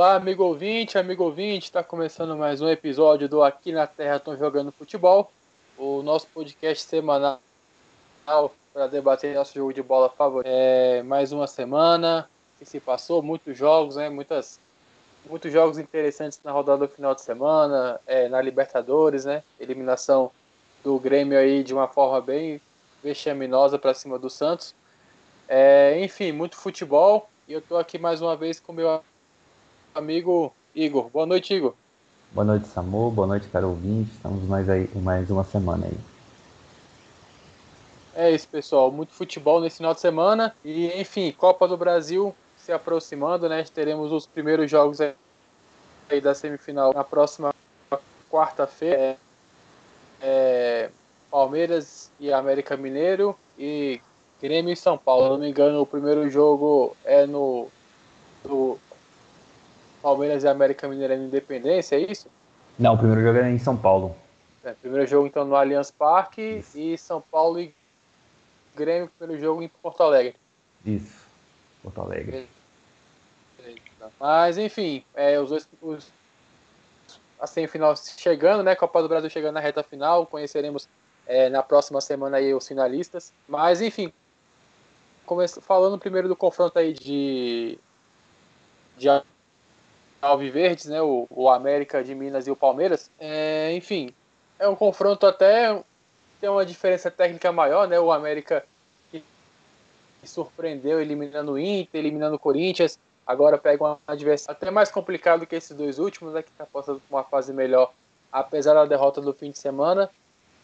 Olá, amigo ouvinte, amigo ouvinte, está começando mais um episódio do Aqui na Terra Estão Jogando Futebol, o nosso podcast semanal para debater nosso jogo de bola favorito. É, mais uma semana que se passou, muitos jogos, né, muitas, muitos jogos interessantes na rodada do final de semana, é, na Libertadores, né, eliminação do Grêmio aí de uma forma bem vexaminosa para cima do Santos. É, enfim, muito futebol e eu estou aqui mais uma vez com meu amigo Igor. Boa noite, Igor. Boa noite, Samu. Boa noite, caro ouvinte. Estamos mais aí mais uma semana aí. É isso, pessoal. Muito futebol nesse final de semana. E, enfim, Copa do Brasil se aproximando, né? Teremos os primeiros jogos aí da semifinal na próxima quarta-feira. É, é, Palmeiras e América Mineiro e Grêmio e São Paulo. Se não me engano, o primeiro jogo é no, no Palmeiras e América Mineira em Independência, é isso? Não, o primeiro jogo é em São Paulo. É, primeiro jogo então no Allianz Parque isso. e São Paulo e Grêmio, primeiro jogo em Porto Alegre. Isso, Porto Alegre. Mas enfim, é, os dois. Os, a semifinal chegando, né? Copa do Brasil chegando na reta final. Conheceremos é, na próxima semana aí os finalistas. Mas enfim, falando primeiro do confronto aí de, de Alviverdes, né, o, o América de Minas e o Palmeiras. É, enfim, é um confronto até tem uma diferença técnica maior, né? O América que surpreendeu eliminando o Inter, eliminando o Corinthians, agora pega um adversário até mais complicado que esses dois últimos, né, que está passando uma fase melhor, apesar da derrota do fim de semana.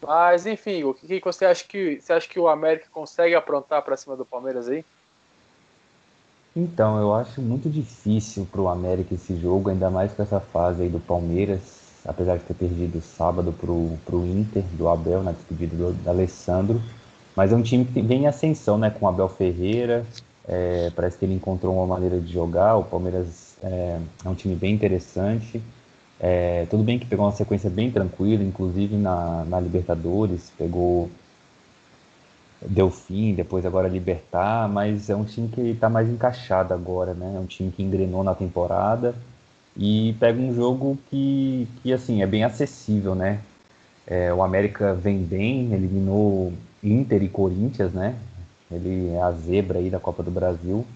Mas enfim, o que, que você acha que você acha que o América consegue aprontar para cima do Palmeiras aí? Então, eu acho muito difícil para o América esse jogo, ainda mais com essa fase aí do Palmeiras, apesar de ter perdido sábado para o Inter, do Abel, na despedida do, do, Alessandro. Mas é um time que vem em ascensão, né, com o Abel Ferreira, é, parece que ele encontrou uma maneira de jogar, o Palmeiras é, é um time bem interessante. É, tudo bem que pegou uma sequência bem tranquila, inclusive na, na Libertadores, pegou Delfim, depois agora Libertar, mas é um time que está mais encaixado agora, né? É um time que engrenou na temporada e pega um jogo que, que assim, é bem acessível, né? É, o América vem bem, eliminou Inter e Corinthians, né? Ele é a zebra aí da Copa do Brasil.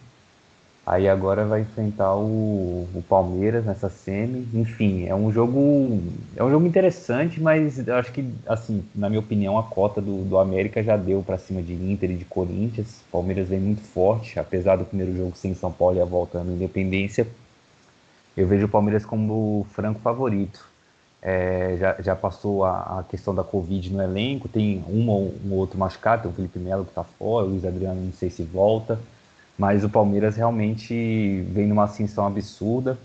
Aí agora vai enfrentar o, o, Palmeiras nessa semi. Enfim, é um jogo é um jogo interessante, mas eu acho que assim, na minha opinião, a cota do, do América já deu para cima de Inter e de Corinthians. O Palmeiras vem muito forte, apesar do primeiro jogo sem São Paulo e a volta no Independência. Eu vejo o Palmeiras como franco favorito. É, já, já passou a, a, questão da Covid no elenco, tem um ou um outro machucado, tem o Felipe Melo que está fora, o Luiz Adriano não sei se volta mas o Palmeiras realmente vem numa ascensão absurda.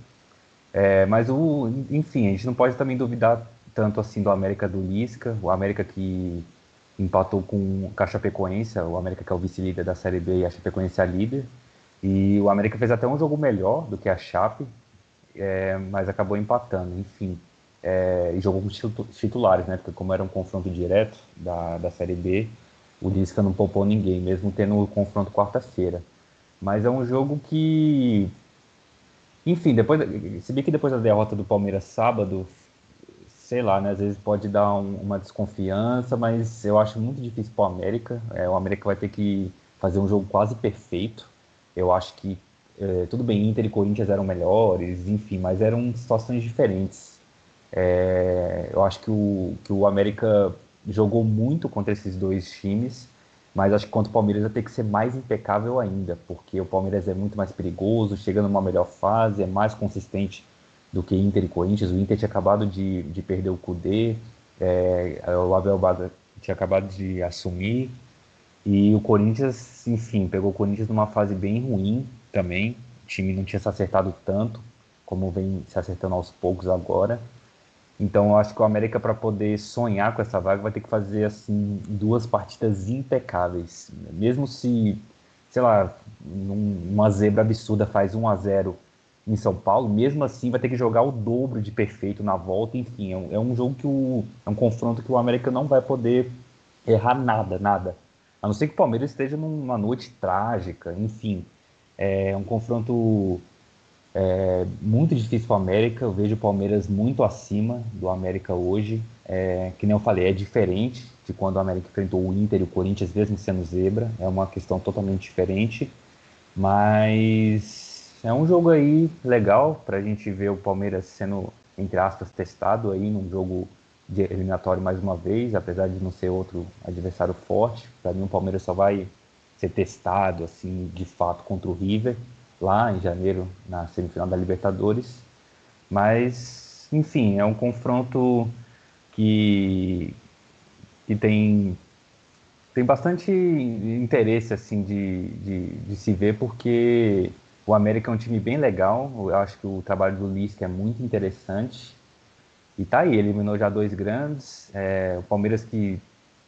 É, mas o, enfim, a gente não pode também duvidar tanto assim do América do Lisca, o América que empatou com a Chapecoense, o América que é o vice-líder da Série B e a Chapecoense é a líder. E o América fez até um jogo melhor do que a Chape, é, mas acabou empatando, enfim. É, e jogou com titulares, né? Porque como era um confronto direto da, da Série B, o Lisca não poupou ninguém, mesmo tendo o confronto quarta-feira. Mas é um jogo que. Enfim, depois. Se bem que depois da derrota do Palmeiras sábado, sei lá, né? Às vezes pode dar um, uma desconfiança, mas eu acho muito difícil para o América. É, o América vai ter que fazer um jogo quase perfeito. Eu acho que. É, tudo bem, Inter e Corinthians eram melhores, enfim, mas eram situações diferentes. É, eu acho que o, que o América jogou muito contra esses dois times mas acho que contra o Palmeiras vai ter que ser mais impecável ainda, porque o Palmeiras é muito mais perigoso, chega numa melhor fase, é mais consistente do que Inter e Corinthians. O Inter tinha acabado de, de perder o Cudê, é, o Abel Baga tinha acabado de assumir, e o Corinthians, enfim, pegou o Corinthians numa fase bem ruim também. O time não tinha se acertado tanto como vem se acertando aos poucos agora. Então eu acho que o América para poder sonhar com essa vaga vai ter que fazer assim duas partidas impecáveis. Mesmo se, sei lá, uma zebra absurda faz 1 a 0 em São Paulo, mesmo assim vai ter que jogar o dobro de perfeito na volta, enfim, é um, é um jogo que o é um confronto que o América não vai poder errar nada, nada. A não ser que o Palmeiras esteja numa noite trágica, enfim. É um confronto É muito difícil para o América. Eu vejo o Palmeiras muito acima do América hoje. É, que nem eu falei, é diferente de quando o América enfrentou o Inter e o Corinthians, mesmo sendo zebra. É uma questão totalmente diferente. Mas é um jogo aí legal para a gente ver o Palmeiras sendo, entre aspas, testado aí num jogo de eliminatório mais uma vez, apesar de não ser outro adversário forte. Para mim, o Palmeiras só vai ser testado, assim, de fato, contra o River lá em janeiro na semifinal da Libertadores. Mas, enfim, é um confronto que, que tem, tem bastante interesse assim de, de, de, se ver, porque o América é um time bem legal. Eu acho que o trabalho do Lisca é muito interessante. E tá aí, eliminou já dois grandes. É, o Palmeiras que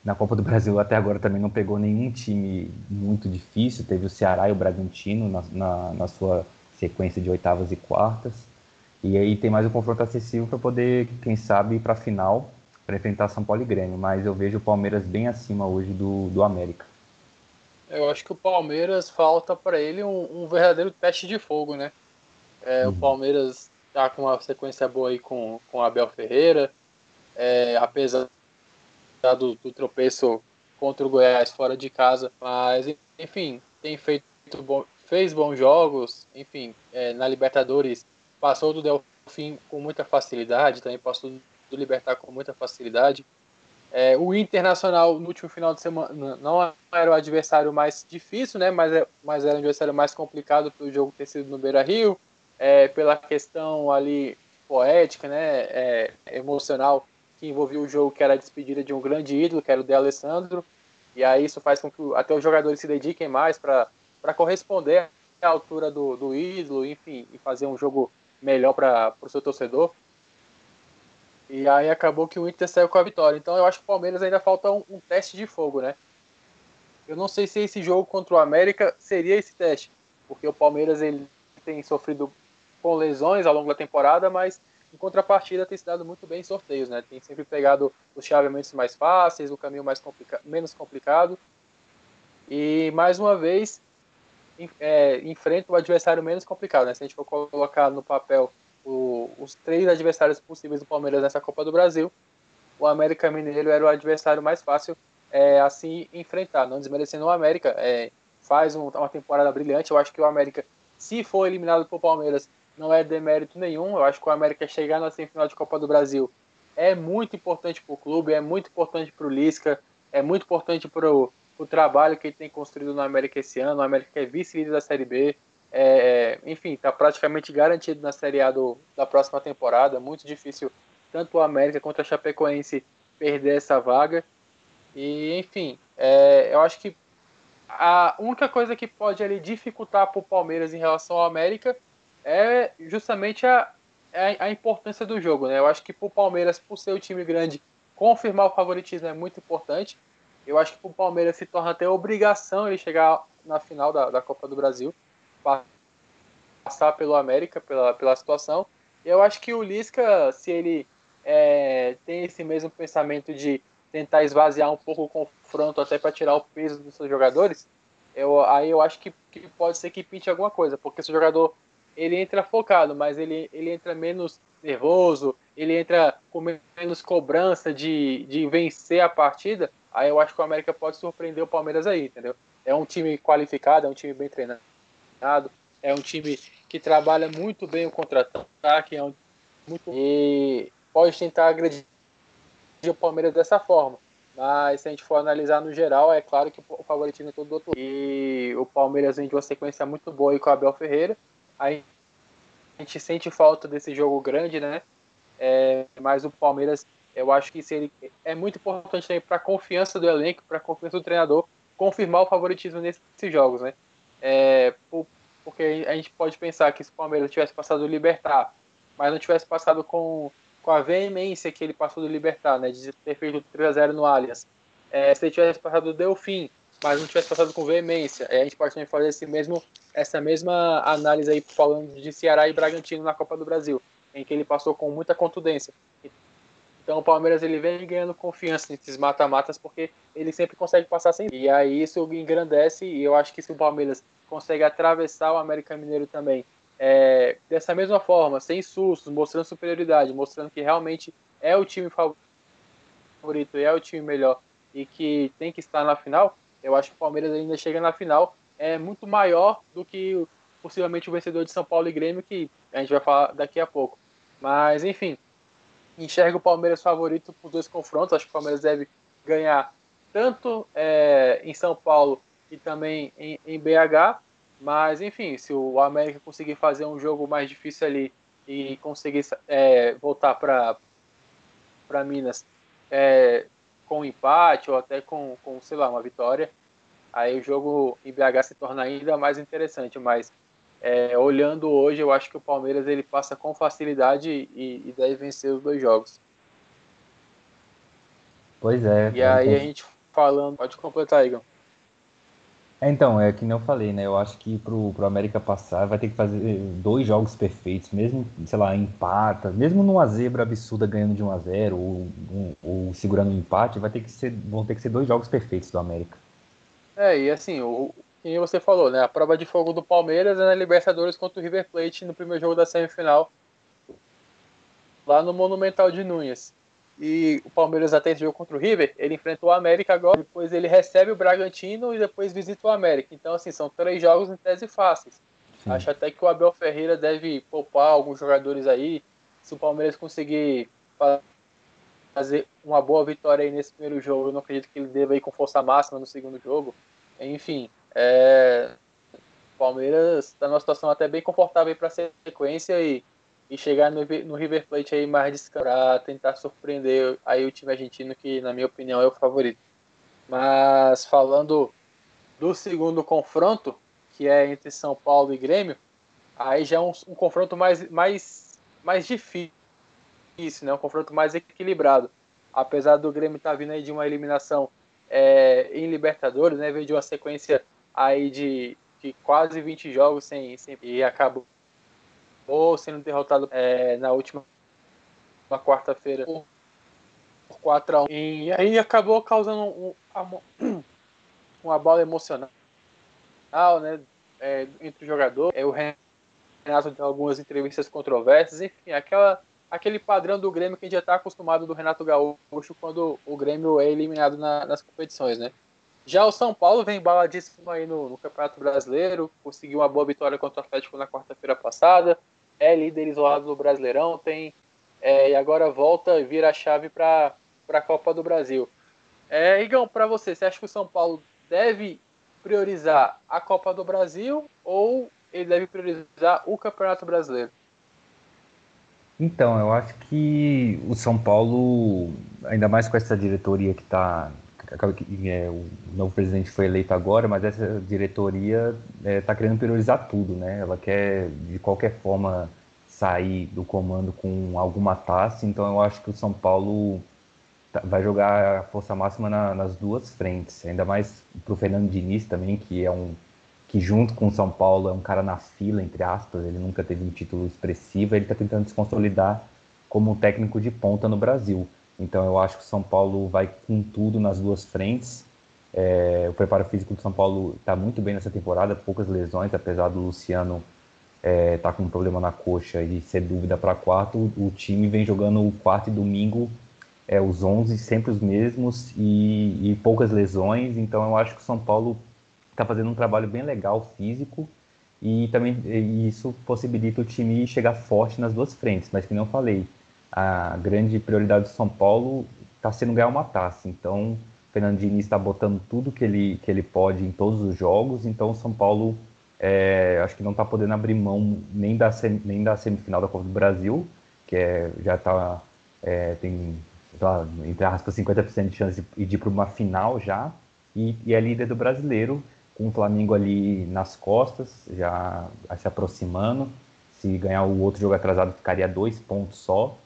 na Copa do Brasil até agora também não pegou nenhum time muito difícil. Teve o Ceará e o Bragantino na, na, na sua sequência de oitavas e quartas. E aí tem mais um confronto acessível para poder, quem sabe, ir para a final para enfrentar São Paulo e Grêmio. Mas eu vejo o Palmeiras bem acima hoje do, do América. Eu acho que o Palmeiras falta para ele um, um, verdadeiro teste de fogo, né? É, uhum. O Palmeiras está com uma sequência boa aí com, com Abel Ferreira. É, apesar do, do tropeço contra o Goiás fora de casa, mas enfim, tem feito bom, fez bons jogos, enfim, é, na Libertadores passou do Delfim com muita facilidade, também passou do Libertar com muita facilidade. É, o Internacional no último final de semana não era o adversário mais difícil, né? Mas, é, mas era o adversário mais complicado pelo jogo ter sido no Beira Rio, é, pela questão ali poética, né? É, emocional que envolvia o jogo, que era a despedida de um grande ídolo, que era o de Alessandro. E aí isso faz com que até os jogadores se dediquem mais para corresponder à altura do, do ídolo, enfim, e fazer um jogo melhor para o seu torcedor. E aí acabou que o Inter saiu com a vitória. Então eu acho que o Palmeiras ainda falta um, um teste de fogo, né? Eu não sei se esse jogo contra o América seria esse teste, porque o Palmeiras ele tem sofrido com lesões ao longo da temporada, mas em contrapartida, tem se dado muito bem em sorteios, né? Tem sempre pegado os chaveamentos mais fáceis, o caminho mais complica menos complicado. E, mais uma vez, é, enfrenta o adversário menos complicado, né? Se a gente for colocar no papel o, os três adversários possíveis do Palmeiras nessa Copa do Brasil, o América Mineiro era o adversário mais fácil é, assim enfrentar. Não desmerecendo o América, é, faz um, uma temporada brilhante. Eu acho que o América, se for eliminado por Palmeiras, não é demérito nenhum. Eu acho que o América chegar na semifinal de Copa do Brasil é muito importante para o clube, é muito importante para o Lisca, é muito importante para o trabalho que ele tem construído no América esse ano. O América é vice-líder da Série B. É, enfim, está praticamente garantido na Série A do, da próxima temporada. Muito difícil tanto o América quanto a Chapecoense perder essa vaga. E, enfim, é, eu acho que a única coisa que pode ali dificultar para o Palmeiras em relação ao América é justamente a, a, a importância do jogo. Né? Eu acho que para o Palmeiras, por ser o time grande, confirmar o favoritismo é muito importante. Eu acho que para o Palmeiras se torna até obrigação ele chegar na final da, da Copa do Brasil, passar pelo América, pela, pela situação. Eu acho que o Lisca, se ele é, tem esse mesmo pensamento de tentar esvaziar um pouco o confronto até para tirar o peso dos seus jogadores, eu, aí eu acho que, que pode ser que pinte alguma coisa, porque se o jogador ele entra focado, mas ele, ele entra menos nervoso, ele entra com menos cobrança de, de vencer a partida, aí eu acho que o América pode surpreender o Palmeiras aí, entendeu? É um time qualificado, é um time bem treinado, é um time que trabalha muito bem o contra-ataque, é um muito e pode tentar agredir o Palmeiras dessa forma. Mas se a gente for analisar no geral, é claro que o favoritismo é todo do outro. E o Palmeiras vem de uma sequência muito boa aí com o Abel Ferreira a gente sente falta desse jogo grande, né? É, mas o Palmeiras, eu acho que ele, é muito importante para a confiança do elenco, para a confiança do treinador, confirmar o favoritismo nesses jogos, né? É, porque a gente pode pensar que se o Palmeiras tivesse passado o Libertar, mas não tivesse passado com, com a veemência que ele passou do Libertar, né? De ter feito 3 a 0 no Allianz. É, se ele tivesse passado o Delfim, mas não tivesse passado com veemência, a gente pode também fazer esse mesmo essa mesma análise aí falando de Ceará e Bragantino na Copa do Brasil, em que ele passou com muita contundência. Então o Palmeiras ele vem ganhando confiança nesses mata-matas porque ele sempre consegue passar sem. E aí isso engrandece e eu acho que se o Palmeiras consegue atravessar o América Mineiro também é, dessa mesma forma, sem sustos, mostrando superioridade, mostrando que realmente é o time favorito e é o time melhor e que tem que estar na final, eu acho que o Palmeiras ainda chega na final é muito maior do que possivelmente o vencedor de São Paulo e Grêmio, que a gente vai falar daqui a pouco. Mas, enfim, enxerga o Palmeiras favorito por dois confrontos. Acho que o Palmeiras deve ganhar tanto é, em São Paulo e também em, em, BH. Mas, enfim, se o América conseguir fazer um jogo mais difícil ali e conseguir é, voltar para Minas é, com empate ou até com, com, sei lá, uma vitória, aí o jogo em BH se torna ainda mais interessante. Mas é, olhando hoje, eu acho que o Palmeiras ele passa com facilidade e, e deve vencer os dois jogos. Pois é. E aí a gente falando, pode completar, Igor. É, então, é que eu falei, né? Eu acho que pro, pro América passar vai ter que fazer dois jogos perfeitos, mesmo, sei lá, empata, mesmo numa zebra absurda ganhando de 1 a 0 ou, ou, segurando um empate, vai ter que ser, vão ter que ser dois jogos perfeitos do América. É, e assim, o, que você falou, né? A prova de fogo do Palmeiras é na Libertadores contra o River Plate no primeiro jogo da semifinal, lá no Monumental de Núñez. E o Palmeiras até esse jogo contra o River, ele enfrenta o América agora, depois ele recebe o Bragantino e depois visita o América. Então, assim, são três jogos em tese fáceis. Sim. Acho até que o Abel Ferreira deve poupar alguns jogadores aí. Se o Palmeiras conseguir fazer uma boa vitória aí nesse primeiro jogo, eu não acredito que ele deva ir com força máxima no segundo jogo. Enfim, é, o Palmeiras está numa situação até bem confortável para a sequência e, e chegar no, no River Plate aí mais descarado, tentar surpreender aí o time argentino, que na minha opinião é o favorito. Mas falando do segundo confronto, que é entre São Paulo e Grêmio, aí já é um, um confronto mais, mais, mais difícil, né? um confronto mais equilibrado. Apesar do Grêmio estar tá vindo aí de uma eliminação é, em Libertadores, né? veio de uma sequência aí de, de quase 20 jogos sem, sem e acabou sendo derrotado é, na última quarta-feira por 4 a 1 e aí acabou causando um, um, uma bola emocional né, é, entre o jogador é, o Renato tem algumas entrevistas controversas enfim aquela aquele padrão do Grêmio que a gente já está acostumado do Renato Gaúcho quando o Grêmio é eliminado na, nas competições né. Já o São Paulo vem embaladíssimo aí no, no, Campeonato Brasileiro, conseguiu uma boa vitória contra o Atlético na quarta-feira passada, é líder isolado no Brasileirão, tem é, e agora volta e vira a chave para a Copa do Brasil. É, Igão, para você, você acha que o São Paulo deve priorizar a Copa do Brasil ou ele deve priorizar o Campeonato Brasileiro? Então, eu acho que o São Paulo, ainda mais com essa diretoria que está acaba que é, o novo presidente foi eleito agora, mas essa diretoria está é, tá querendo priorizar tudo, né? Ela quer de qualquer forma sair do comando com alguma taça, então eu acho que o São Paulo tá, vai jogar a força máxima na, nas duas frentes, ainda mais para o Fernando Diniz também, que é um que junto com o São Paulo é um cara na fila, entre aspas, ele nunca teve um título expressivo, ele está tentando se consolidar como um técnico de ponta no Brasil. Então eu acho que o São Paulo vai com tudo nas duas frentes. É, o preparo físico do São Paulo está muito bem nessa temporada, poucas lesões, apesar do Luciano estar é, tá com um problema na coxa e ser dúvida para quarto. O time vem jogando quarto e domingo, é, os 11 sempre os mesmos e, e poucas lesões. Então eu acho que o São Paulo está fazendo um trabalho bem legal físico e também e isso possibilita o time chegar forte nas duas frentes. Mas como eu falei, a grande prioridade do São Paulo está sendo ganhar uma taça. Então, o está botando tudo que ele, que ele pode em todos os jogos. Então, o São Paulo é, acho que não está podendo abrir mão nem da, nem da semifinal da Copa do Brasil, que é, já está é, tem lá, entre aspas 50% de chance de ir para uma final já e, e, é líder do brasileiro com o Flamengo ali nas costas já se aproximando se ganhar o outro jogo atrasado ficaria dois pontos só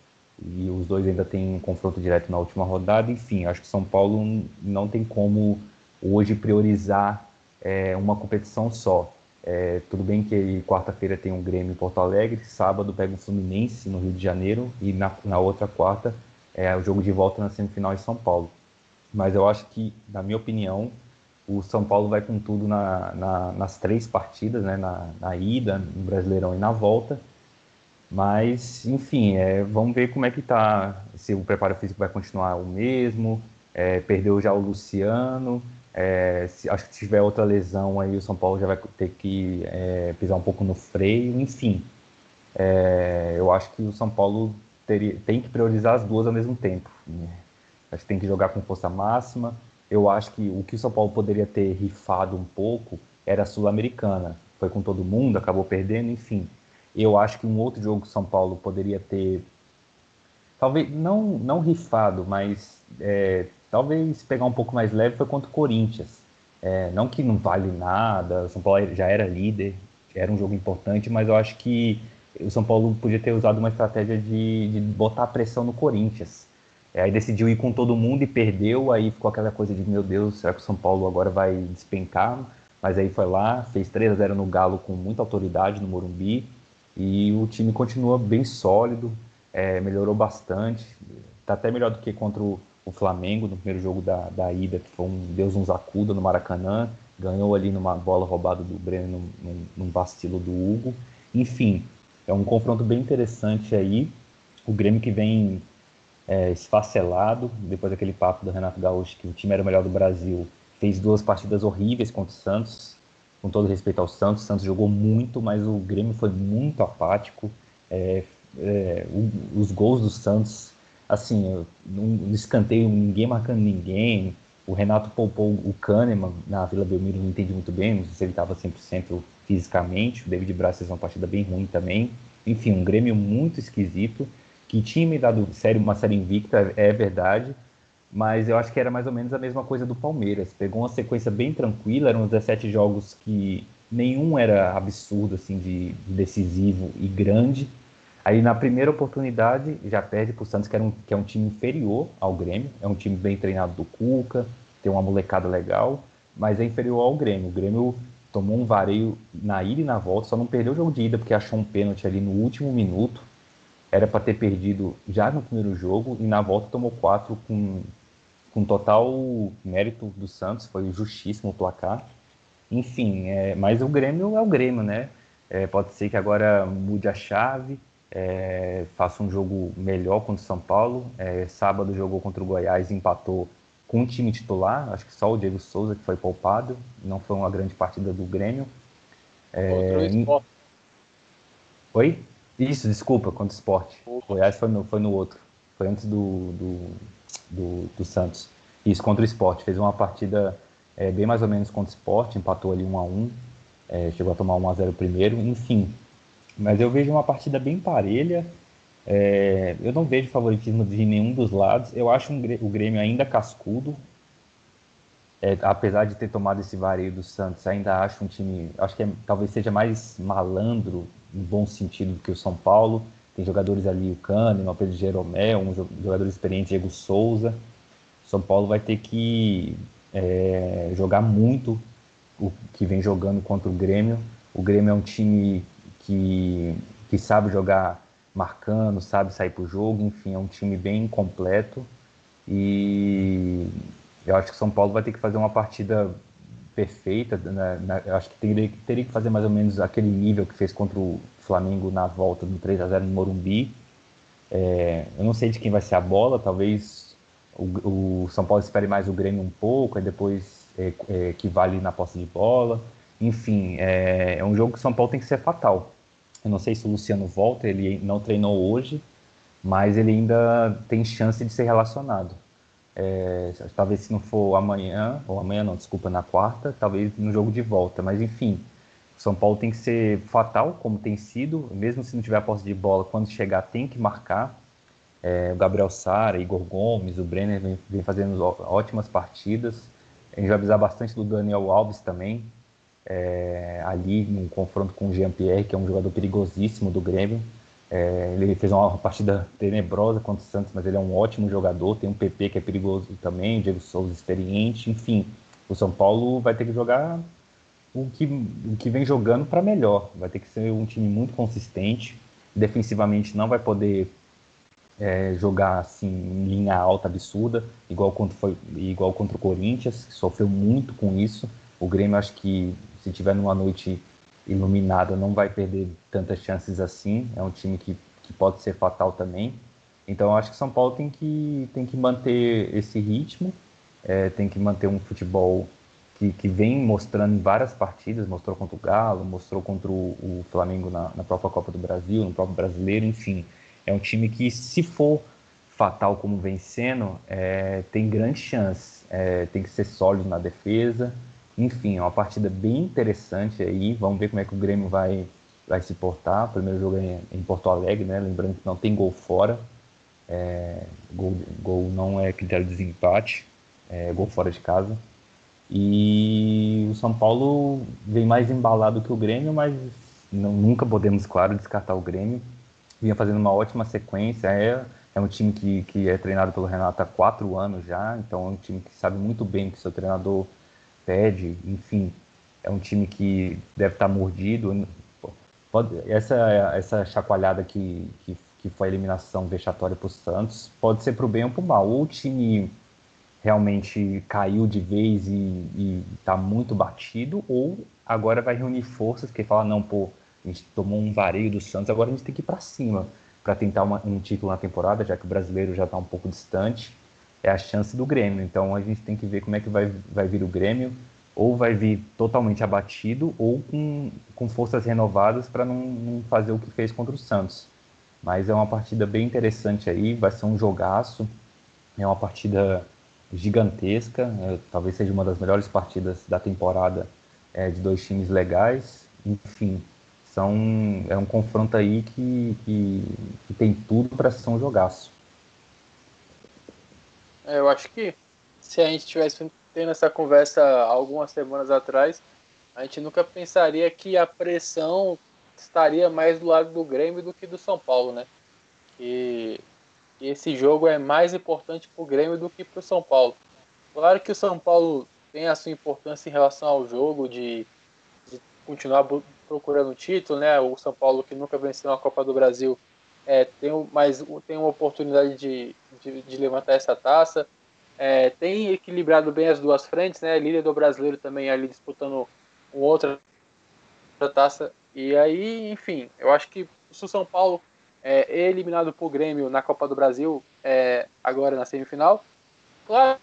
e os dois ainda têm um confronto direto na última rodada. Enfim, acho que São Paulo não tem como hoje priorizar é, uma competição só. É, tudo bem que quarta-feira tem um Grêmio em Porto Alegre, sábado pega o Fluminense no Rio de Janeiro e na, na outra quarta é o jogo de volta na semifinal em São Paulo. Mas eu acho que, na minha opinião, O São Paulo vai com tudo na, na, nas três partidas, né? Na, na, ida, no Brasileirão e na volta. Mas, enfim, é, vamos ver como é que tá, se o preparo físico vai continuar o mesmo. É, perdeu já o Luciano. É, se, acho que se tiver outra lesão aí, o São Paulo já vai ter que é, pisar um pouco no freio. Enfim, é, eu acho que o São Paulo teria, tem que priorizar as duas ao mesmo tempo. Acho que tem que jogar com força máxima. Eu acho que o que o São Paulo poderia ter rifado um pouco era a Sul-Americana. Foi com todo mundo, acabou perdendo, enfim. Eu acho que um outro jogo que São Paulo poderia ter, talvez não, não rifado, mas é, talvez pegar um pouco mais leve foi contra o Corinthians. É, não que não vale nada, o São Paulo já era líder, era um jogo importante, mas eu acho que o São Paulo podia ter usado uma estratégia de, de botar pressão no Corinthians. É, aí decidiu ir com todo mundo e perdeu, aí ficou aquela coisa de, meu Deus, será que o São Paulo agora vai despencar? Mas aí foi lá, fez 3 a 0 no Galo com muita autoridade no Morumbi, e o time continua bem sólido, é, melhorou bastante, está até melhor do que contra o, Flamengo no primeiro jogo da, da ida, que foi um Deus uns acuda no Maracanã, ganhou ali numa bola roubada do Breno, num, num, num vacilo do Hugo. Enfim, é um confronto bem interessante aí. O Grêmio que vem é, esfacelado, depois daquele papo do Renato Gaúcho que o time era o melhor do Brasil, fez duas partidas horríveis contra o Santos, com todo respeito ao Santos. O Santos jogou muito, mas o Grêmio foi muito apático. É, é, o, os gols do Santos, assim, no escanteio, ninguém marcando ninguém. O Renato poupou o Kahneman na Vila Belmiro, não entendi muito bem, não sei se ele estava 100% fisicamente. O David Braz fez uma partida bem ruim também. Enfim, um Grêmio muito esquisito, que tinha me dado série, uma série invicta, é verdade, mas eu acho que era mais ou menos a mesma coisa do Palmeiras. Pegou uma sequência bem tranquila, eram 17 jogos que nenhum era absurdo, assim, de, de decisivo e grande. Aí na primeira oportunidade já perde para o Santos, que, era um, que é um time inferior ao Grêmio, é um time bem treinado do Cuca, tem uma molecada legal, mas é inferior ao Grêmio. O Grêmio tomou um vareio na ida e na volta, só não perdeu o jogo de ida porque achou um pênalti ali no último minuto. Era para ter perdido já no primeiro jogo e na volta tomou quatro com, com total mérito do Santos, foi justíssimo o placar. Enfim, é, mas o Grêmio é o Grêmio, né? É, pode ser que agora mude a chave, é, faça um jogo melhor contra o São Paulo. É, sábado jogou contra o Goiás e empatou com o time titular, acho que só o Diego Souza que foi poupado, não foi uma grande partida do Grêmio. É... Oi? Isso, desculpa, contra o esporte. O Goiás foi no, foi no outro, foi antes do, do, do, do Santos. Isso, contra o esporte, fez uma partida é, bem mais ou menos contra o esporte, empatou ali 1 a 1 é, chegou a tomar 1 a 0 primeiro, enfim. Mas eu vejo uma partida bem parelha, é, eu não vejo favoritismo de nenhum dos lados. Eu acho um, o Grêmio ainda cascudo. É, apesar de ter tomado esse vareio do Santos, ainda acho um time. Acho que é, talvez seja mais malandro, em bom sentido, do que o São Paulo. Tem jogadores ali, o Kahneman, o Pedro Jeromel, um jogador experiente, Diego Souza. São Paulo vai ter que é, jogar muito o que vem jogando contra o Grêmio. O Grêmio é um time que, que sabe jogar marcando, sabe sair para o jogo, enfim, é um time bem completo e eu acho que São Paulo vai ter que fazer uma partida perfeita, né? eu acho que teria, teria que fazer mais ou menos aquele nível que fez contra o Flamengo na volta do 3 a 0 no Morumbi. É, eu não sei de quem vai ser a bola, talvez o, o São Paulo espere mais o Grêmio um pouco, aí depois é, é, que vale na posse de bola. Enfim, é, é um jogo que o São Paulo tem que ser fatal. Eu não sei se o Luciano volta, ele não treinou hoje, mas ele ainda tem chance de ser relacionado. É, talvez se não for amanhã, ou amanhã não, desculpa, na quarta, talvez no jogo de volta. Mas enfim, o São Paulo tem que ser fatal, como tem sido, mesmo se não tiver a posse de bola, quando chegar tem que marcar. É, o Gabriel Sara, Igor Gomes, o Brenner vem, vem fazendo ótimas partidas. A gente vai avisar bastante do Daniel Alves também, é, ali no confronto com o Jean-Pierre, que é um jogador perigosíssimo do Grêmio. É, ele fez uma partida tenebrosa contra o Santos, mas ele é um ótimo jogador. Tem um PP que é perigoso também, o Diego Souza experiente. Enfim, o São Paulo vai ter que jogar o que, o que vem jogando para melhor. Vai ter que ser um time muito consistente. Defensivamente não vai poder é, jogar assim em linha alta absurda, igual contra, foi, igual contra o Corinthians, que sofreu muito com isso. O Grêmio, acho que se tiver numa noite iluminada, não vai perder tantas chances assim. É um time que, que pode ser fatal também. Então, acho que São Paulo tem que, tem que manter esse ritmo, é, tem que manter um futebol que, que, vem mostrando em várias partidas, mostrou contra o Galo, mostrou contra o, o Flamengo na, na, própria Copa do Brasil, no próprio Brasileiro, enfim. É um time que, se for fatal como vencendo, é, tem grande chance. É, tem que ser sólido na defesa. Enfim, é uma partida bem interessante aí. Vamos ver como é que o Grêmio vai, vai se portar. O primeiro jogo é em Porto Alegre, né? Lembrando que não tem gol fora. É, gol, gol não é critério de desempate, é gol fora de casa. E o São Paulo vem mais embalado que o Grêmio, mas não, nunca podemos, claro, descartar o Grêmio. Vinha fazendo uma ótima sequência. É, é um time que, que é treinado pelo Renato há quatro anos já, então é um time que sabe muito bem que seu treinador pede. Enfim, é um time que deve estar mordido. Pode, essa, essa chacoalhada que, que que foi a eliminação vexatória para o Santos, pode ser para o bem ou para o mal. Ou o time realmente caiu de vez e está muito batido, ou agora vai reunir forças que fala não, pô, a gente tomou um vareio do Santos, agora a gente tem que ir para cima para tentar uma, um título na temporada, já que o brasileiro já está um pouco distante. É a chance do Grêmio. Então a gente tem que ver como é que vai, vai vir o Grêmio. Ou vai vir totalmente abatido, ou com, com forças renovadas para não, não fazer o que fez contra o Santos. Mas é uma partida bem interessante aí, vai ser um jogaço. É uma partida gigantesca, é, talvez seja uma das melhores partidas da temporada é, de dois times legais. Enfim, são, é um confronto aí que, que, que tem tudo para ser um jogaço. É, eu acho que se a gente tivesse tendo essa conversa algumas semanas atrás, a gente nunca pensaria que a pressão estaria mais do lado do Grêmio do que do São Paulo, né? E, esse jogo é mais importante para o Grêmio do que para o São Paulo. Claro que o São Paulo tem a sua importância em relação ao jogo, de, de continuar procurando o título, né? O São Paulo que nunca venceu a Copa do Brasil é, tem, mais, tem uma oportunidade de, de, de levantar essa taça. É, tem equilibrado bem as duas frentes, né? Líder do brasileiro também ali disputando uma outra taça e aí, enfim, eu acho que o São Paulo é eliminado por Grêmio na Copa do Brasil, é, agora na semifinal, claro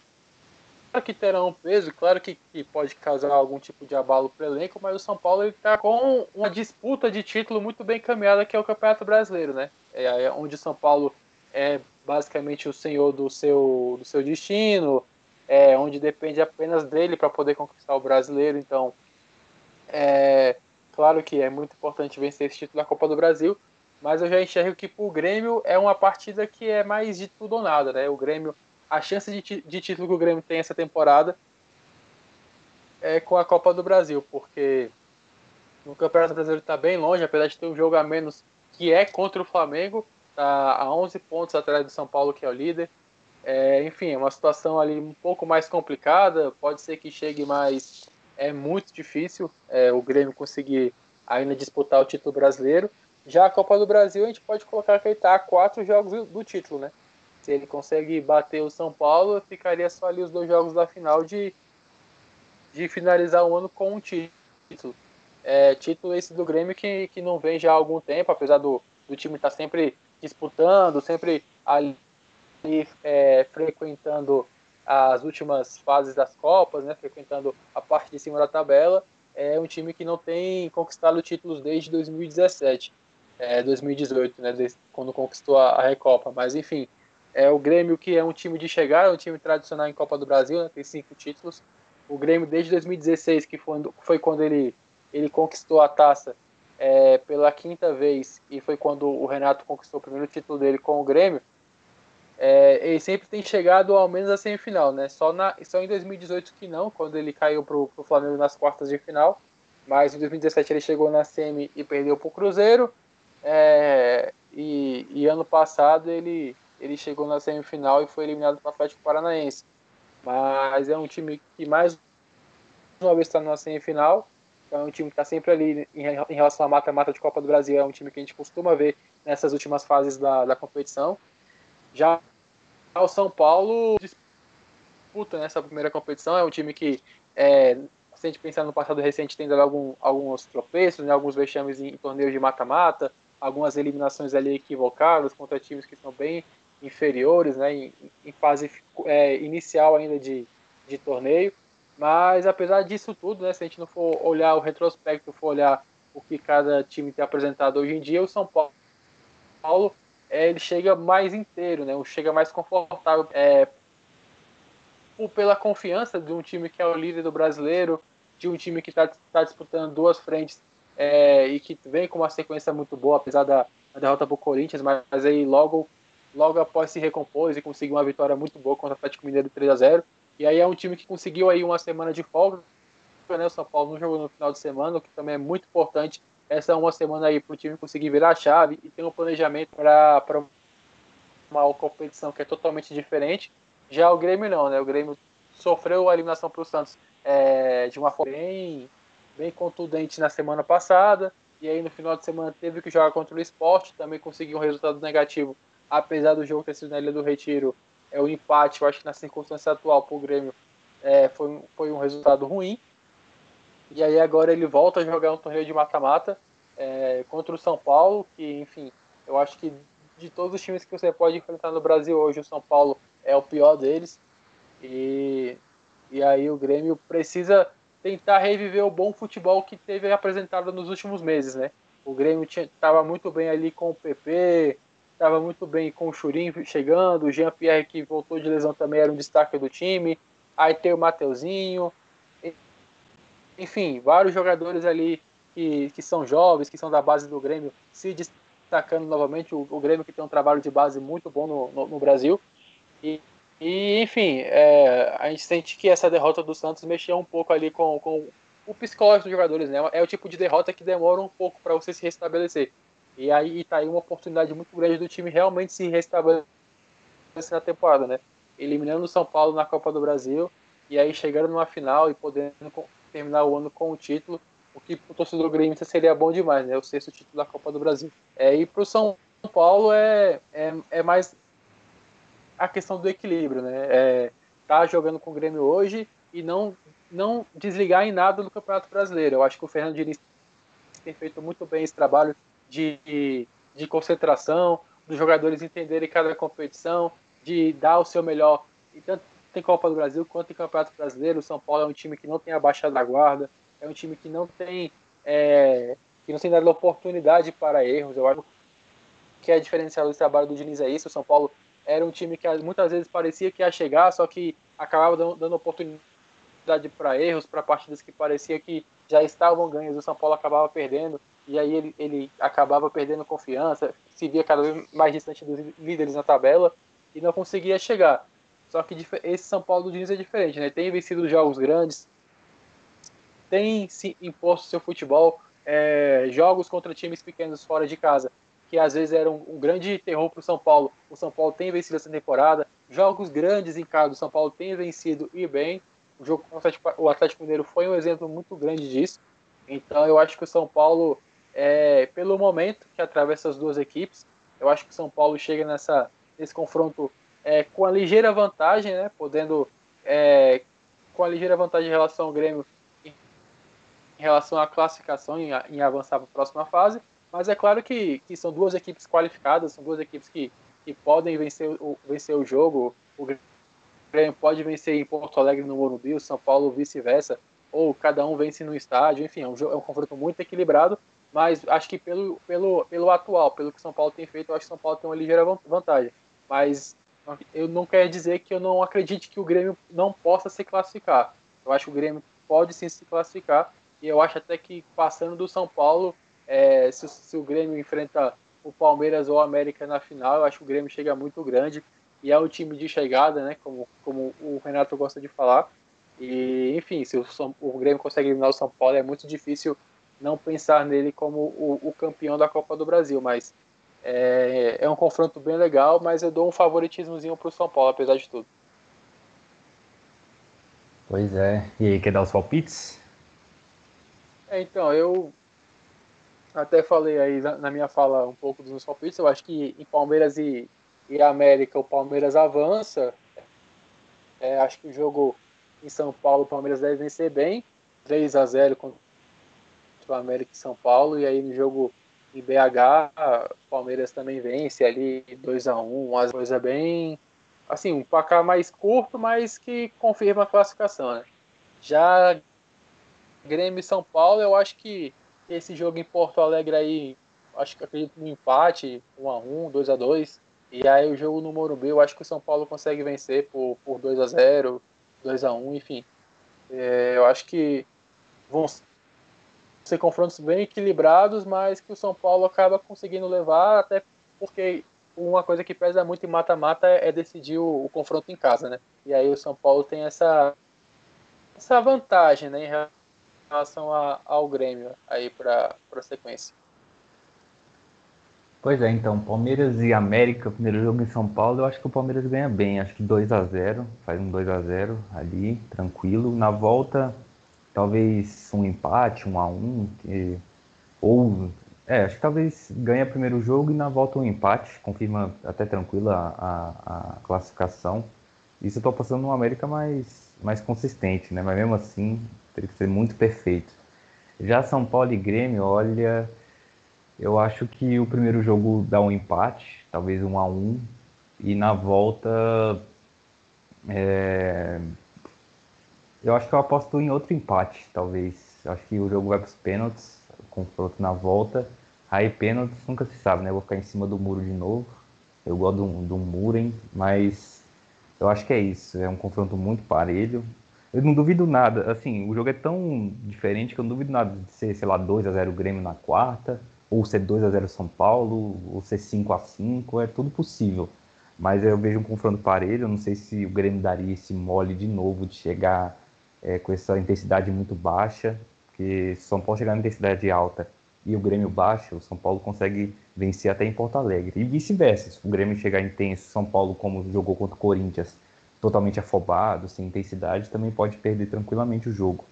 que terá um peso, claro que, que pode causar algum tipo de abalo para o elenco, mas o São Paulo está com uma disputa de título muito bem caminhada, que é o Campeonato Brasileiro, né? É, é onde o São Paulo é basicamente o senhor do seu, do seu destino, é, onde depende apenas dele para poder conquistar o brasileiro. Então, é, Claro que é muito importante vencer esse título da Copa do Brasil, mas eu já enxergo que para o Grêmio é uma partida que é mais de tudo ou nada, né? O Grêmio, a chance de, de título que o Grêmio tem essa temporada é com a Copa do Brasil, porque o Campeonato Brasileiro está bem longe, apesar de ter um jogo a menos que é contra o Flamengo, está a 11 pontos atrás do São Paulo, que é o líder. É, enfim, é uma situação ali um pouco mais complicada, pode ser que chegue mais é muito difícil é, o Grêmio conseguir ainda disputar o título brasileiro. Já a Copa do Brasil, a gente pode colocar que ele está a quatro jogos do título, né? Se ele consegue bater o São Paulo, ficaria só ali os dois jogos da final de, de finalizar o ano com um título. É, título esse do Grêmio que, que não vem já há algum tempo, apesar do, do time estar tá sempre disputando, sempre ali é, frequentando as últimas fases das Copas, né, frequentando a parte de cima da tabela. É um time que não tem conquistado títulos desde 2017, é, 2018, né, desde quando conquistou a, a, Recopa. Mas enfim, é o Grêmio que é um time de chegar, um time tradicional em Copa do Brasil, né, tem cinco títulos. O Grêmio desde 2016, que foi, foi quando ele, ele conquistou a taça é, pela quinta vez, e foi quando o Renato conquistou o primeiro título dele com o Grêmio é, ele sempre tem chegado ao menos à semifinal, né? Só, na, só em 2018 que não, quando ele caiu para o Flamengo nas quartas de final. Mas em 2017 ele chegou na semi e perdeu para o Cruzeiro. É, e, e, ano passado ele, ele chegou na semifinal e foi eliminado para o Atlético Paranaense. Mas é um time que mais uma vez está na semifinal. É um time que está sempre ali em, relação à mata-mata de Copa do Brasil. É um time que a gente costuma ver nessas últimas fases da, da competição. Já o São Paulo disputa nessa primeira competição, é um time que, é, se a gente pensar no passado recente, tem dado algum, alguns tropeços, né, alguns vexames em, em torneios de mata-mata, algumas eliminações ali equivocadas contra times que são bem inferiores, né, em, em fase é, inicial ainda de, de torneio. Mas apesar disso tudo, né, se a gente não for olhar o retrospecto, for olhar o que cada time tem apresentado hoje em dia, o São Paulo é, ele chega mais inteiro, né, chega mais confortável é, pela confiança de um time que é o líder do brasileiro, de um time que está tá disputando duas frentes é, e que vem com uma sequência muito boa, apesar da, da derrota para o Corinthians, mas, mas aí logo logo após se recompôs e conseguiu uma vitória muito boa contra o Atlético Mineiro 3 a 0 E aí é um time que conseguiu aí uma semana de folga, né? O São Paulo não jogou no final de semana, o que também é muito importante. Essa é uma semana aí para o time conseguir virar a chave e ter um planejamento para uma competição que é totalmente diferente. Já o Grêmio não, né? O Grêmio sofreu a eliminação para o Santos é, de uma forma bem, bem contundente na semana passada. E aí no final de semana teve que jogar contra o esporte, também conseguiu um resultado negativo apesar do jogo ter sido na Ilha do Retiro, é o empate, eu acho que na circunstância atual para o Grêmio é, foi, foi um resultado ruim. E aí agora ele volta a jogar um torneio de mata-mata é, contra o São Paulo, que enfim, eu acho que de todos os times que você pode enfrentar no Brasil hoje, o São Paulo é o pior deles. E, e aí o Grêmio precisa tentar reviver o bom futebol que teve apresentado nos últimos meses, né? O Grêmio estava muito bem ali com o PP, estava muito bem com o Churin chegando, o Jean-Pierre que voltou de lesão também era um destaque do time, aí tem o Mateuzinho, enfim, vários jogadores ali que, que são jovens, que são da base do Grêmio, se destacando novamente, o, o Grêmio que tem um trabalho de base muito bom no, no, no Brasil, e, e enfim, é, a gente sente que essa derrota do Santos mexeu um pouco ali com, com o psicológico dos jogadores, né? É o tipo de derrota que demora um pouco para você se restabelecer. E aí está aí uma oportunidade muito grande do time realmente se restabelecer na temporada, né? Eliminando o São Paulo na Copa do Brasil e aí chegando numa final e podendo terminar o ano com o título, o que o torcedor gremista seria bom demais, né? O sexto título da Copa do Brasil. É, e para o São Paulo é, é, é, mais a questão do equilíbrio, né? É, tá jogando com o Grêmio hoje e não, não desligar em nada do Campeonato Brasileiro. Eu acho que o Fernando Diniz tem feito muito bem esse trabalho de, de concentração, dos jogadores entenderem cada competição, de dar o seu melhor. E tanto tem Copa do Brasil quanto em Campeonato Brasileiro. O São Paulo é um time que não tem abaixado a guarda, é um time que não tem é, que não tem dado oportunidade para erros. Eu acho que é diferencial do trabalho do Diniz é isso. O São Paulo era um time que muitas vezes parecia que ia chegar, só que acabava dando oportunidade para erros, para partidas que parecia que já estavam ganhas. O São Paulo acabava perdendo e aí ele, ele acabava perdendo confiança, se via cada vez mais distante dos líderes na tabela e não conseguia chegar. Só que esse São Paulo do Diniz é diferente, né? Tem vencido jogos grandes, tem se imposto seu futebol, é, jogos contra times pequenos fora de casa, que às vezes eram um, grande terror para o São Paulo. O São Paulo tem vencido essa temporada. Jogos grandes em casa, o São Paulo tem vencido e bem. O jogo contra o Atlético Mineiro foi um exemplo muito grande disso. Então eu acho que o São Paulo é, pelo momento que atravessa as duas equipes. Eu acho que São Paulo chega nessa, nesse confronto é, com a ligeira vantagem, né, podendo é, com a ligeira vantagem em relação ao Grêmio em, em relação à classificação em, em avançar para a próxima fase. Mas é claro que, que são duas equipes qualificadas, são duas equipes que, que podem vencer o, vencer o jogo. O Grêmio pode vencer em Porto Alegre no Morumbi, o São Paulo vice-versa, ou cada um vence no estádio. Enfim, é um, é um confronto muito equilibrado mas acho que pelo, pelo, pelo atual, pelo que São Paulo tem feito, eu acho que São Paulo tem uma ligeira vantagem. Mas eu não quero dizer que eu não acredite que o Grêmio não possa se classificar. Eu acho que o Grêmio pode sim se classificar e eu acho até que passando do São Paulo, é, se, se, o Grêmio enfrenta o Palmeiras ou o América na final, eu acho que o Grêmio chega muito grande e é o time de chegada, né? Como, como o Renato gosta de falar. E enfim, se o, o Grêmio consegue eliminar o São Paulo, é muito difícil não pensar nele como o, o campeão da Copa do Brasil, mas é, é, um confronto bem legal, mas eu dou um favoritismozinho para o São Paulo, apesar de tudo. Pois é. E aí, quer dar os palpites? É, então, eu até falei aí na minha fala um pouco dos meus palpites. Eu acho que em Palmeiras e, e América, o Palmeiras avança. É, acho que o jogo em São Paulo, o Palmeiras deve vencer bem. 3 a 0 contra o América em São Paulo. E aí no jogo em BH, o Palmeiras também vence ali 2 a 1 uma coisa bem. Assim, um placar mais curto, mas que confirma a classificação, né? Já Grêmio e São Paulo, eu acho que esse jogo em Porto Alegre aí, acho que acredito no empate, 1 a 1 2 a 2 E aí o jogo no Morumbi, eu acho que o São Paulo consegue vencer por, por 2 a 0 2 a 1 enfim. É, eu acho que vão ser confrontos bem equilibrados, mas que o São Paulo acaba conseguindo levar, até porque uma coisa que pesa muito em mata-mata é decidir o, o, confronto em casa, né? E aí o São Paulo tem essa, essa vantagem, né, em relação a, ao Grêmio aí para a sequência. Pois é, então, Palmeiras e América, primeiro jogo em São Paulo, eu acho que o Palmeiras ganha bem, acho que 2 a 0 faz um 2 a 0 ali, tranquilo. Na volta, talvez um empate, um a um, que... ou é, acho que talvez ganha primeiro jogo e na volta um empate, confirma até tranquilo a, a, a classificação. Isso eu tô passando no América mais, mais consistente, né? Mas mesmo assim, teria que ser muito perfeito. Já São Paulo e Grêmio, olha, eu acho que o primeiro jogo dá um empate, talvez um a um, e na volta é... eu acho que eu aposto em outro empate, talvez. Acho que o jogo vai para os pênaltis, confronto na volta. Aí pênaltis nunca se sabe, né? Eu vou ficar em cima do muro de novo. Eu gosto do, do Muren, mas eu acho que é isso. É um confronto muito parelho. Eu não duvido nada, assim, o jogo é tão diferente que eu não duvido nada de ser, sei lá, 2 a 0 Grêmio na quarta ou ser 2 a 0 São Paulo, ou ser 5 a 5 é tudo possível. Mas eu vejo um confronto parelho, eu não sei se o Grêmio daria esse mole de novo de chegar é, com essa intensidade muito baixa, porque se São Paulo chegar na intensidade alta e o Grêmio baixa, o São Paulo consegue vencer até em Porto Alegre. E vice-versa, se o Grêmio chegar intenso, São Paulo como jogou contra o Corinthians, totalmente afobado, sem intensidade, também pode perder tranquilamente o jogo.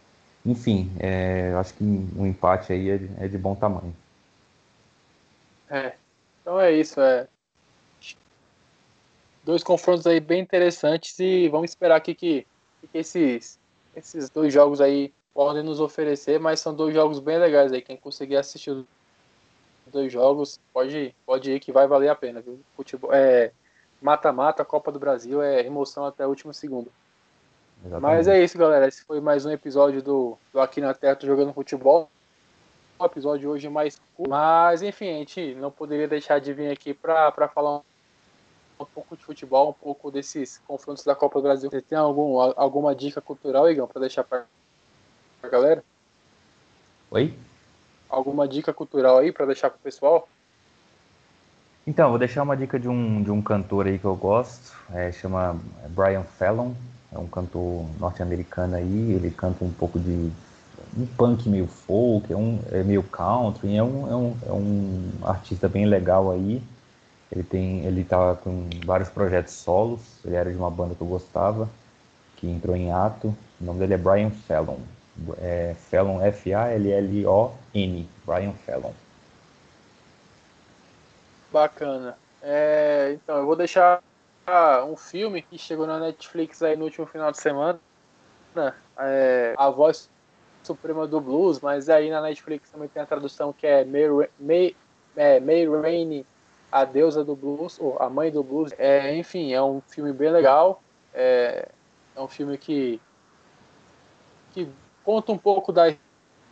Enfim, é, acho que um empate aí é de, é de bom tamanho. É, então é isso. É. Dois confrontos aí bem interessantes e vamos esperar aqui que, que esses, esses dois jogos aí podem nos oferecer, mas são dois jogos bem legais aí. Quem conseguir assistir os dois jogos, pode, pode ir que vai valer a pena, viu? Futebol, é mata-mata, Copa do Brasil é emoção até o último segundo. Exatamente. Mas é isso, galera. Esse foi mais um episódio do, do Aqui na Terra Jogando Futebol o episódio hoje mais curto, mas enfim, a gente não poderia deixar de vir aqui para falar um pouco de futebol, um pouco desses confrontos da Copa do Brasil. Você tem algum, alguma dica cultural, Igão, para deixar para a galera? Oi? Alguma dica cultural aí para deixar para o pessoal? Então, vou deixar uma dica de um, de um cantor aí que eu gosto, é, chama Brian Fallon, é um cantor norte-americano aí, ele canta um pouco de um punk meio folk, é, um, é meio country, é um, é, um, é um artista bem legal aí. Ele tem, ele tá com vários projetos solos, ele era de uma banda que eu gostava, que entrou em ato. O nome dele é Brian Fallon. É Fallon, F-A-L-L-O-N, Brian Fallon. Bacana. É, então, eu vou deixar um filme que chegou na Netflix aí no último final de semana. É, a voz Suprema do Blues, mas aí na Netflix também tem a tradução que é May, May, é, May Rainey, a deusa do blues, ou a mãe do blues. É, enfim, é um filme bem legal. É, é um filme que, que conta um pouco da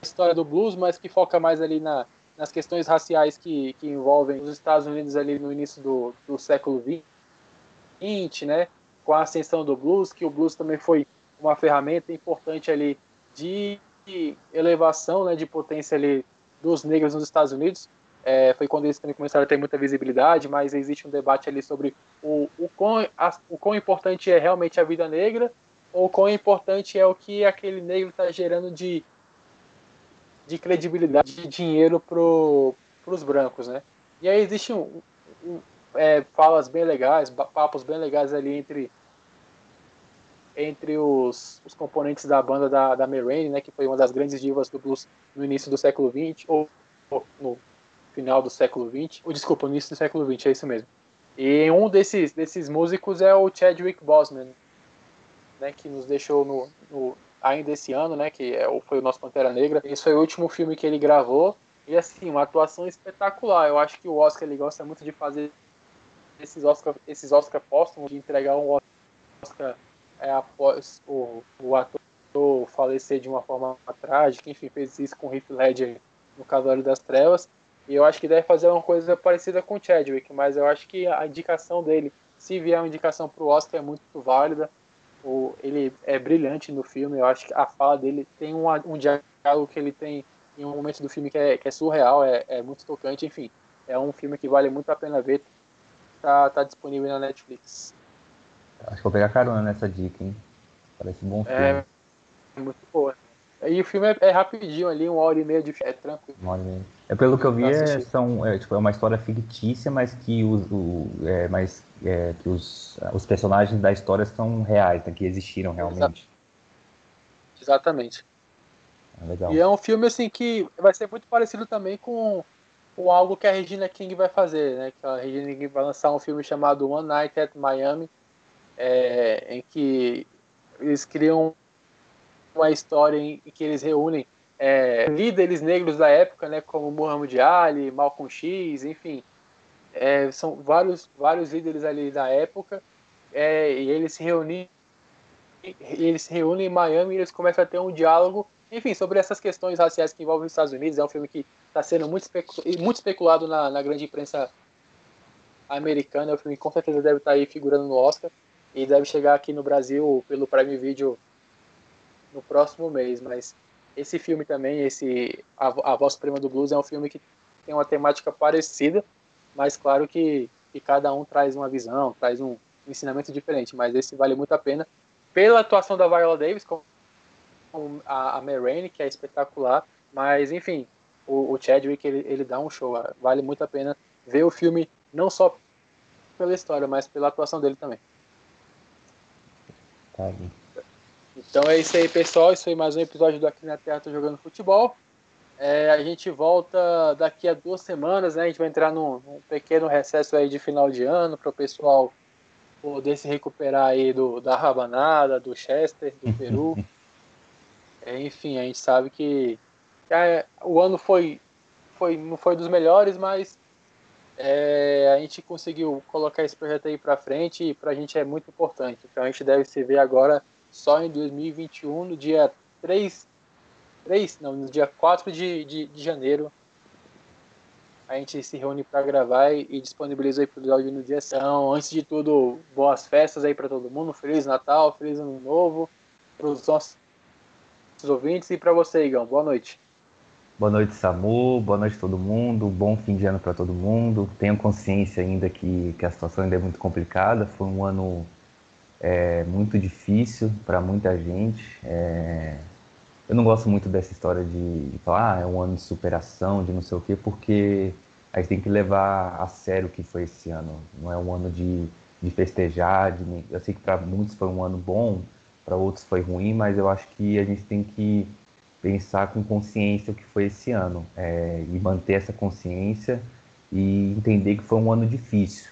história do blues, mas que foca mais ali na, nas questões raciais que, que envolvem os Estados Unidos ali no início do, do século XX, né? Com a ascensão do blues, que o blues também foi uma ferramenta importante ali de elevação né, de potência ali dos negros nos Estados Unidos. É, foi quando eles começaram a ter muita visibilidade, mas existe um debate ali sobre o, o, quão, a, o quão importante é realmente a vida negra ou quão importante é o que aquele negro está gerando de, de credibilidade, de dinheiro para os brancos, né? E aí existem um, um, é, falas bem legais, papos bem legais ali entre entre os, os componentes da banda da, da Rainey, né, que foi uma das grandes divas do blues no início do século XX, ou, ou no final do século XX, ou desculpa, início do século XX, é isso mesmo. E um desses, desses músicos é o Chadwick Boseman, né, que nos deixou no, no, ainda esse ano, né, que é, foi o nosso Pantera Negra. Esse foi o último filme que ele gravou. E assim, uma atuação espetacular. Eu acho que o Oscar ele gosta muito de fazer esses Oscar, esses Oscar póstumos, de entregar um Oscar é, após o, o ator falecer de uma forma trágica. Enfim, fez isso com o Heath Ledger no Cavaleiro das Trevas. E eu acho que deve fazer uma coisa parecida com o Chadwick, mas eu acho que a indicação dele, se vier uma indicação para o Oscar, é muito válida. O, ele é brilhante no filme, eu acho que a fala dele tem um, um diálogo que ele tem em um momento do filme que é, que é surreal, é, é, muito tocante, enfim. É um filme que vale muito a pena ver. Tá, tá disponível na Netflix. Acho que vou pegar carona nessa dica, hein? Parece um bom é filme. É muito boa. E o filme é, é, rapidinho ali, uma hora e meia de filme, é tranquilo. Uma hora e meia. É pelo que eu vi, é, são, é, tipo, é uma história fictícia, mas que os, o, é, mas, é, que os, os personagens da história são reais, né, que existiram realmente. Exatamente. É legal. E é um filme assim que vai ser muito parecido também com, com algo que a Regina King vai fazer, né? Que a Regina King vai lançar um filme chamado One Night at Miami, é, em que eles criam uma história em, em que eles reúnem é, líderes negros da época, né, como Muhammad Ali, Malcolm X, enfim, é, são vários, vários líderes ali da época, é, e eles se reúnem eles se reúnem em Miami e eles começam a ter um diálogo, enfim, sobre essas questões raciais que envolvem os Estados Unidos. É um filme que está sendo muito, especu muito especulado na, na, grande imprensa americana. É um filme que com certeza deve estar tá aí figurando no Oscar e deve chegar aqui no Brasil pelo Prime Video no próximo mês, mas esse filme também, esse a, Voz Suprema do Blues é um filme que tem uma temática parecida, mas claro que, que cada um traz uma visão, traz um, ensinamento diferente, mas esse vale muito a pena pela atuação da Viola Davis com a, a Rainey, que é espetacular, mas enfim, o, o Chadwick ele, ele dá um show, vale muito a pena ver o filme não só pela história, mas pela atuação dele também. Tá então é isso aí, pessoal. Isso foi mais um episódio do Aqui na Terra Tô Jogando Futebol. É, a gente volta daqui a duas semanas, né? A gente vai entrar num, num pequeno recesso aí de final de ano para o pessoal poder se recuperar aí do, da rabanada, do Chester, do Peru. é, enfim, a gente sabe que, que é, o ano foi, foi, não foi dos melhores, mas é, a gente conseguiu colocar esse projeto aí para frente e para a gente é muito importante. Então a gente deve se ver agora só em 2021, no dia 3, 3 não, no dia 4 de, de, de janeiro, a gente se reúne para gravar e disponibiliza o episódio no dia. Então, antes de tudo, boas festas aí para todo mundo, Feliz Natal, Feliz Ano Novo, para os nossos ouvintes e para você, Igão. Boa noite. Boa noite, Samu. Boa noite todo mundo. Bom fim de ano para todo mundo. Tenho consciência ainda que, que a situação ainda é muito complicada. Foi um ano é muito difícil para muita gente. É... Eu não gosto muito dessa história de, de falar, ah, é um ano de superação, de não sei o quê, porque a gente tem que levar a sério o que foi esse ano. Não é um ano de, de festejar. De... Eu sei que para muitos foi um ano bom, para outros foi ruim, mas eu acho que a gente tem que pensar com consciência o que foi esse ano é... e manter essa consciência e entender que foi um ano difícil.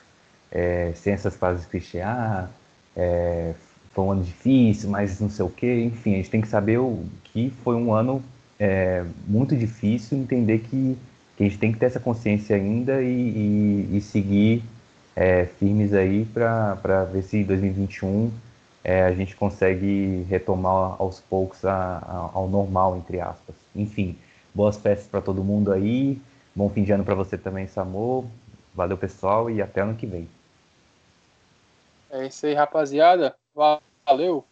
É... sem essas frases clichê, ah, é, foi um ano difícil, mas não sei o quê. Enfim, a gente tem que saber o que foi um ano é, muito difícil, entender que, que, a gente tem que ter essa consciência ainda e, e, e seguir é, firmes aí para ver se em 2021 é, a gente consegue retomar aos poucos a, a, ao normal, entre aspas. Enfim, boas festas para todo mundo aí. Bom fim de ano para você também, Samor. Valeu, pessoal, e até ano que vem. É isso aí, rapaziada. Valeu.